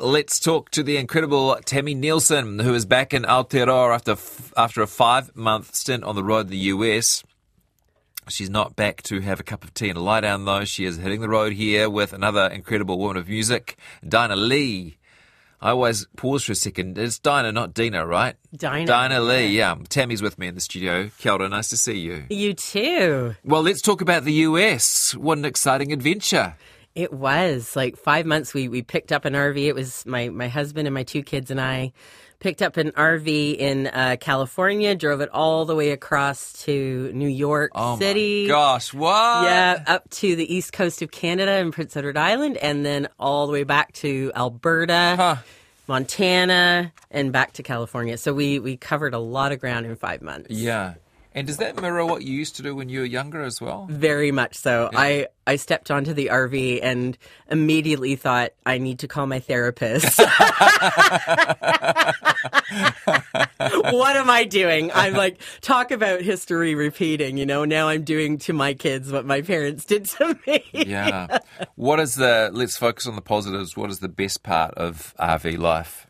Let's talk to the incredible Tami Neilson, who is back in Aotearoa after after a five month stint on the road in the US. She's not back to have a cup of tea and a lie down, though. She is hitting the road here with another incredible woman of music, Dinah Lee. I always pause for a second. It's Dinah, not Dina, right? Dinah. Dinah Lee, yeah. Tami's with me in the studio. Kia ora, nice to see you. You too. Well, let's talk about the US. What an exciting adventure. It was like five months. We we picked up an RV. It was my my husband and my two kids and I picked up an RV in uh, California, drove it all the way across to New York Oh City. gosh, what? Yeah, up to the east coast of Canada and Prince Edward Island, and then all the way back to Alberta, Huh. Montana, and back to California. So we we covered a lot of ground in five months. Yeah. And does that mirror what you used to do when you were younger as well? Very much so. I, I stepped onto the RV and immediately thought, I need to call my therapist. what am I doing? I'm like, talk about history repeating, you know? Now I'm doing to my kids what my parents did to me. Yeah. what is the, let's focus on the positives. What is the best part of RV life?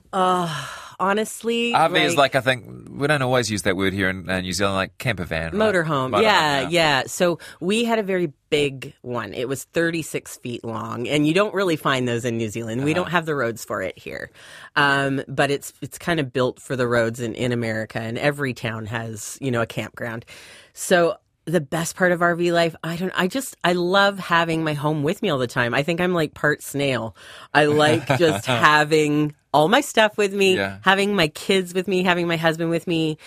Honestly, RV is like, I think, we don't always use that word here in uh, New Zealand, like camper van. right? Motorhome. yeah, yeah, So we had a very big one. It was 36 feet long, and you don't really find those in New Zealand. We don't have the roads for it here, um, but it's it's kind of built for the roads in, in America, and every town has you know a campground. So the best part of RV life, I don't. I just I love having my home with me all the time. I think I'm like part snail. I like just having all my stuff with me, Yeah. having my kids with me, having my husband with me.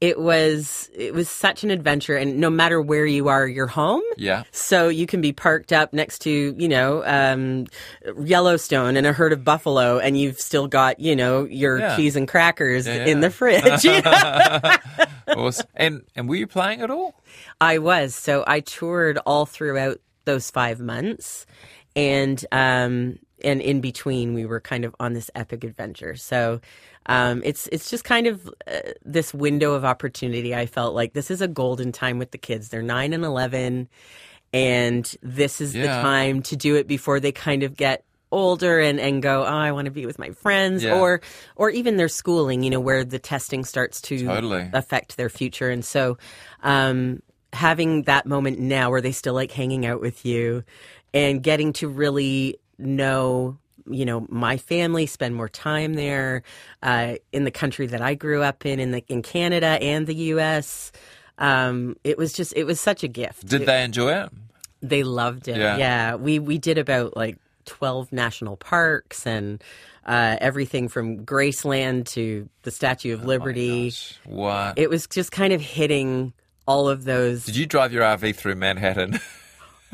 It was it was such an adventure, and no matter where you are, you're home. Yeah. So you can be parked up next to, you know, um, Yellowstone and a herd of buffalo, and you've still got, you know, your Yeah. cheese and crackers Yeah, in the fridge. Awesome. And, and were you playing at all? I was. So I toured all throughout those five months, and um, and in between, we were kind of on this epic adventure. So. Um, it's it's just kind of uh, this window of opportunity. I felt like this is a golden time with the kids. They're nine and eleven, and this is the time to do it before they kind of get older and, and go, oh, I want to be with my friends, Yeah. or or even their schooling. You know, where the testing starts to Totally. affect their future, and so um, having that moment now where they still like hanging out with you and getting to really know you know my family spend more time there uh, in the country that i grew up in in the in canada and the us um, it was just it was such a gift Did they enjoy it? they loved it. Yeah. Yeah. We we did about like 12 national parks and uh, everything from Graceland to the Statue of Liberty. Gosh, What? it was just kind of hitting all of those. Did you drive your RV through Manhattan?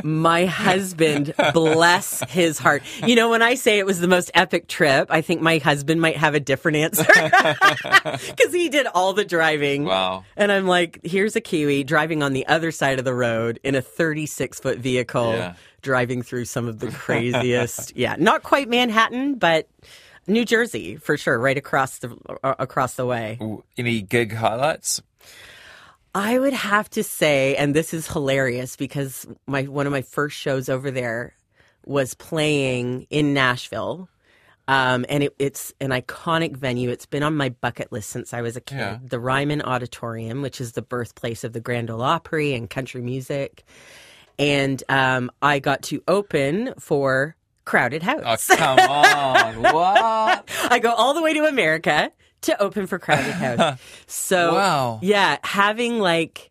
My husband, bless his heart. You know, when I say it was the most epic trip, I think my husband might have a different answer because he did all the driving. wow. And I'm like, here's a Kiwi driving on the other side of the road in a 36 foot vehicle, Yeah. driving through some of the craziest. yeah, not quite Manhattan, but New Jersey for sure, right across the uh, across the way. Ooh, Any gig highlights? I would have to say, and this is hilarious because my one of my first shows over there was playing in Nashville. Um, and it, it's an iconic venue. It's been on my bucket list since I was a kid. Yeah. The Ryman Auditorium, which is the birthplace of the Grand Ole Opry and country music. And um, I got to open for Crowded House. Oh, House. come on. what? I go all the way to America to open for Crowded House. So Wow. yeah, having like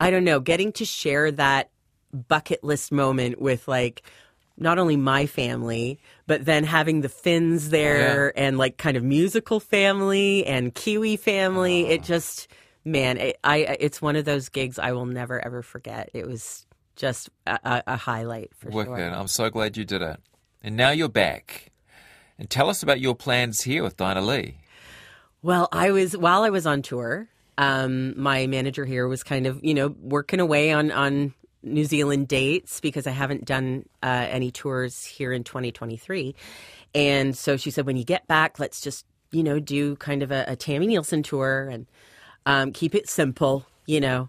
I don't know, getting to share that bucket list moment with like not only my family, but then having the Finns oh, there and like kind of musical family and Kiwi family. It ah. just man, it, I it's one of those gigs I will never ever forget. It was just a, a, a highlight for Wicked. sure. I'm so glad you did it. And now you're back. And tell us about your plans here with Dinah Lee. Well, I was while I was on tour. Um, my manager here was kind of you know working away on on New Zealand dates because I haven't done uh, any tours here in 2023, and so she said when you get back, let's just you know do kind of a, a Tami Neilson tour and um, keep it simple, you know.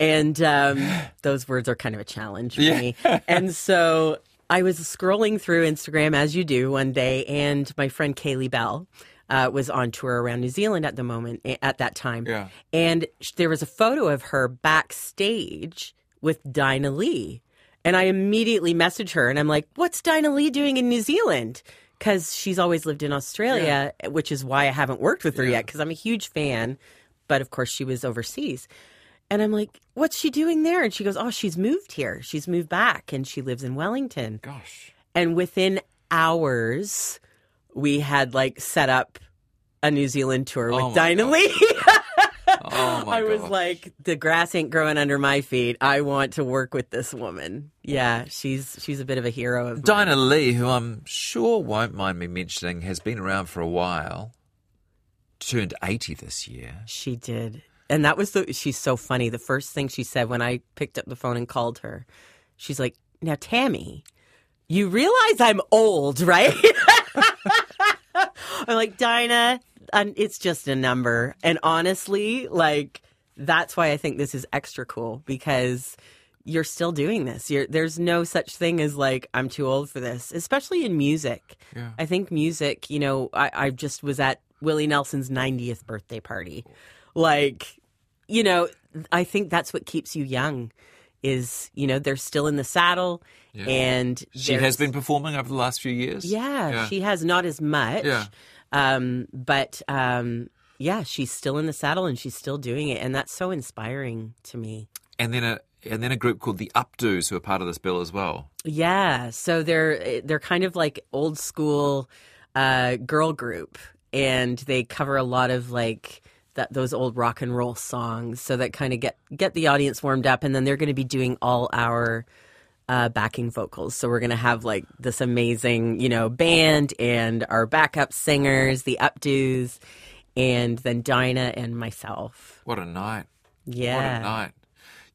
And um, those words are kind of a challenge for Yeah. me. And so I was scrolling through Instagram as you do one day, and my friend Kaylee Bell uh, was on tour around New Zealand at the moment at that time. Yeah. And there was a photo of her backstage with Dinah Lee. And I immediately messaged her and I'm like, what's Dinah Lee doing in New Zealand? Because she's always lived in Australia, which is why I haven't worked with her Yeah. yet, because I'm a huge fan. But of course, she was overseas. And I'm like, what's she doing there? And she goes, oh, she's moved here. She's moved back and she lives in Wellington. Gosh. And within hours, we had like set up a New Zealand tour with Oh Dinah God. Lee. Oh I was gosh. like, the grass ain't growing under my feet. I want to work with this woman. Yeah, she's she's a bit of a hero of mine. Dinah Lee, who I'm sure won't mind me mentioning, has been around for a while. Turned 80 this year. She did. And that was the she's so funny. The first thing she said when I picked up the phone and called her, she's like, Now Tami, you realize I'm old, right? I'm like, Dinah, um, it's just a number. And honestly, like that's why I think this is extra cool because you're still doing this. You're, there's no such thing as like I'm too old for this, especially in music. Yeah. I think music. You know, I, I just was at Willie Nelson's 90th birthday party. Like, you know, I think that's what keeps you young. Is you know they're still in the saddle, and She has been performing over the last few years. yeah, Yeah. she has not as much. Yeah. Um, but um, yeah, she's still in the saddle and she's still doing it, and that's so inspiring to me. And then a and then a group called the Updos who are part of this bill as well. Yeah, so they're they're kind of like old school uh, girl group, and they cover a lot of like that those old rock and roll songs, so that kind of get get the audience warmed up, and then they're going to be doing all our uh, backing vocals. So we're going to have like this amazing, you know, band and our backup singers, the updos, and then Dinah and myself. What a night. Yeah. What a night.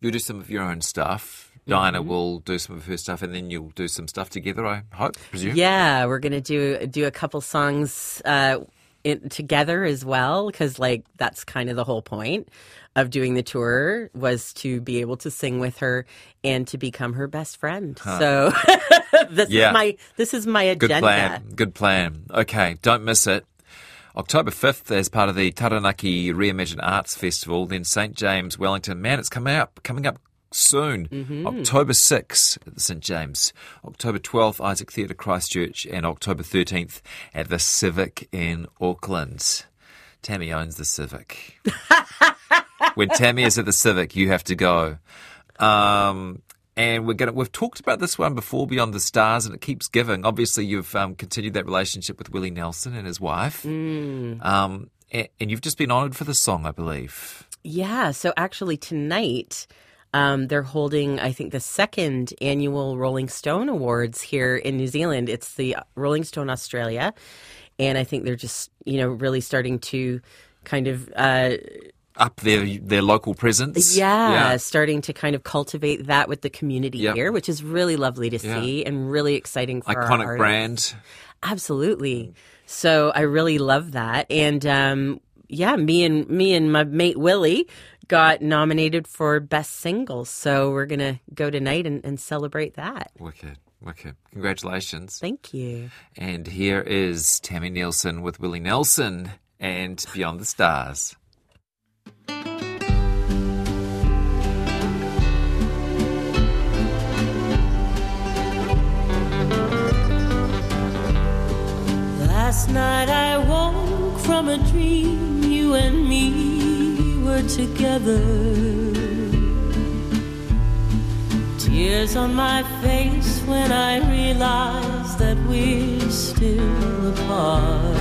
You'll do some of your own stuff. Dinah will do some of her stuff and then you'll do some stuff together, I hope, presume. Yeah, we're gonna do do a couple songs uh, in, together as well because like that's kind of the whole point of doing the tour was to be able to sing with her and to become her best friend. So this Yeah. is my this is my agenda. Good plan. Good plan. Okay, don't miss it. October 5th, as part of the Taranaki Reimagine Arts Festival, then St. James, Wellington. Man, it's coming up, coming up soon. Mm-hmm. October 6th at the St. James. October 12th, Isaac Theatre Christchurch. And October 13th at the Civic in Auckland. Tami owns the Civic. when Tami is at the Civic, you have to go. Um, and we're gonna we've talked about this one before, Beyond the Stars, and it keeps giving. Obviously, you've um, continued that relationship with Willie Nelson and his wife, um, and, and you've just been honoured for the song, I believe. Yeah, so actually tonight um, they're holding, I think, the second annual Rolling Stone Awards here in New Zealand. It's the Rolling Stone Australia, and I think they're just, you know, really starting to kind of, uh, Up their their local presence. yeah, yeah, starting to kind of cultivate that with the community Yep. here, which is really lovely to Yeah. see and really exciting for our iconic brand. Absolutely. So I really love that. And um, yeah, me and me and my mate Willie got nominated for best singles. So we're gonna go tonight and, and celebrate that. Wicked, wicked. Congratulations. Thank you. And here is Tami Neilson with Willie Nelson and Beyond the Stars. Last night I woke from a dream, you and me were together. Tears on my face when I realized that we're still apart.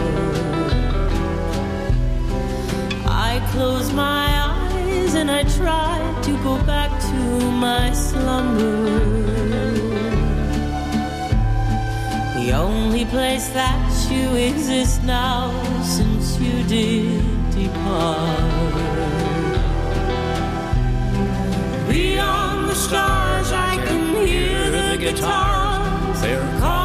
I close my eyes and I try to go back to my slumber. The only place that you exist now since you did depart. Beyond the stars, I can hear the guitars. They're calling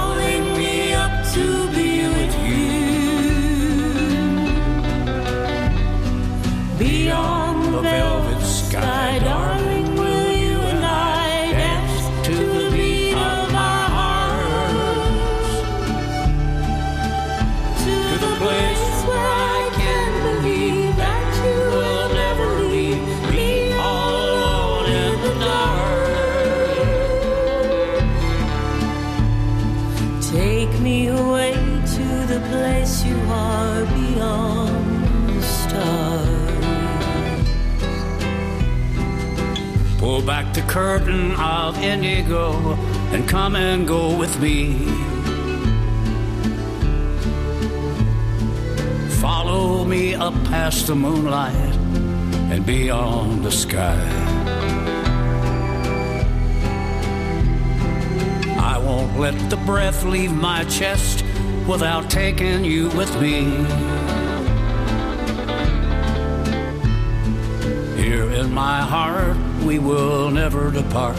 the place you are beyond the stars. Pull back the curtain of indigo and come and go with me. Follow me up past the moonlight and beyond the sky. Won't let the breath leave my chest without taking you with me. Here in my heart, we will never depart,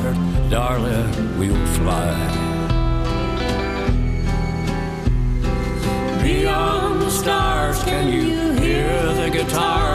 darling, we'll fly. Beyond the stars, can you hear the guitars?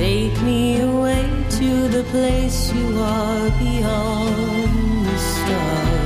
Take me away to the place you are beyond the stars.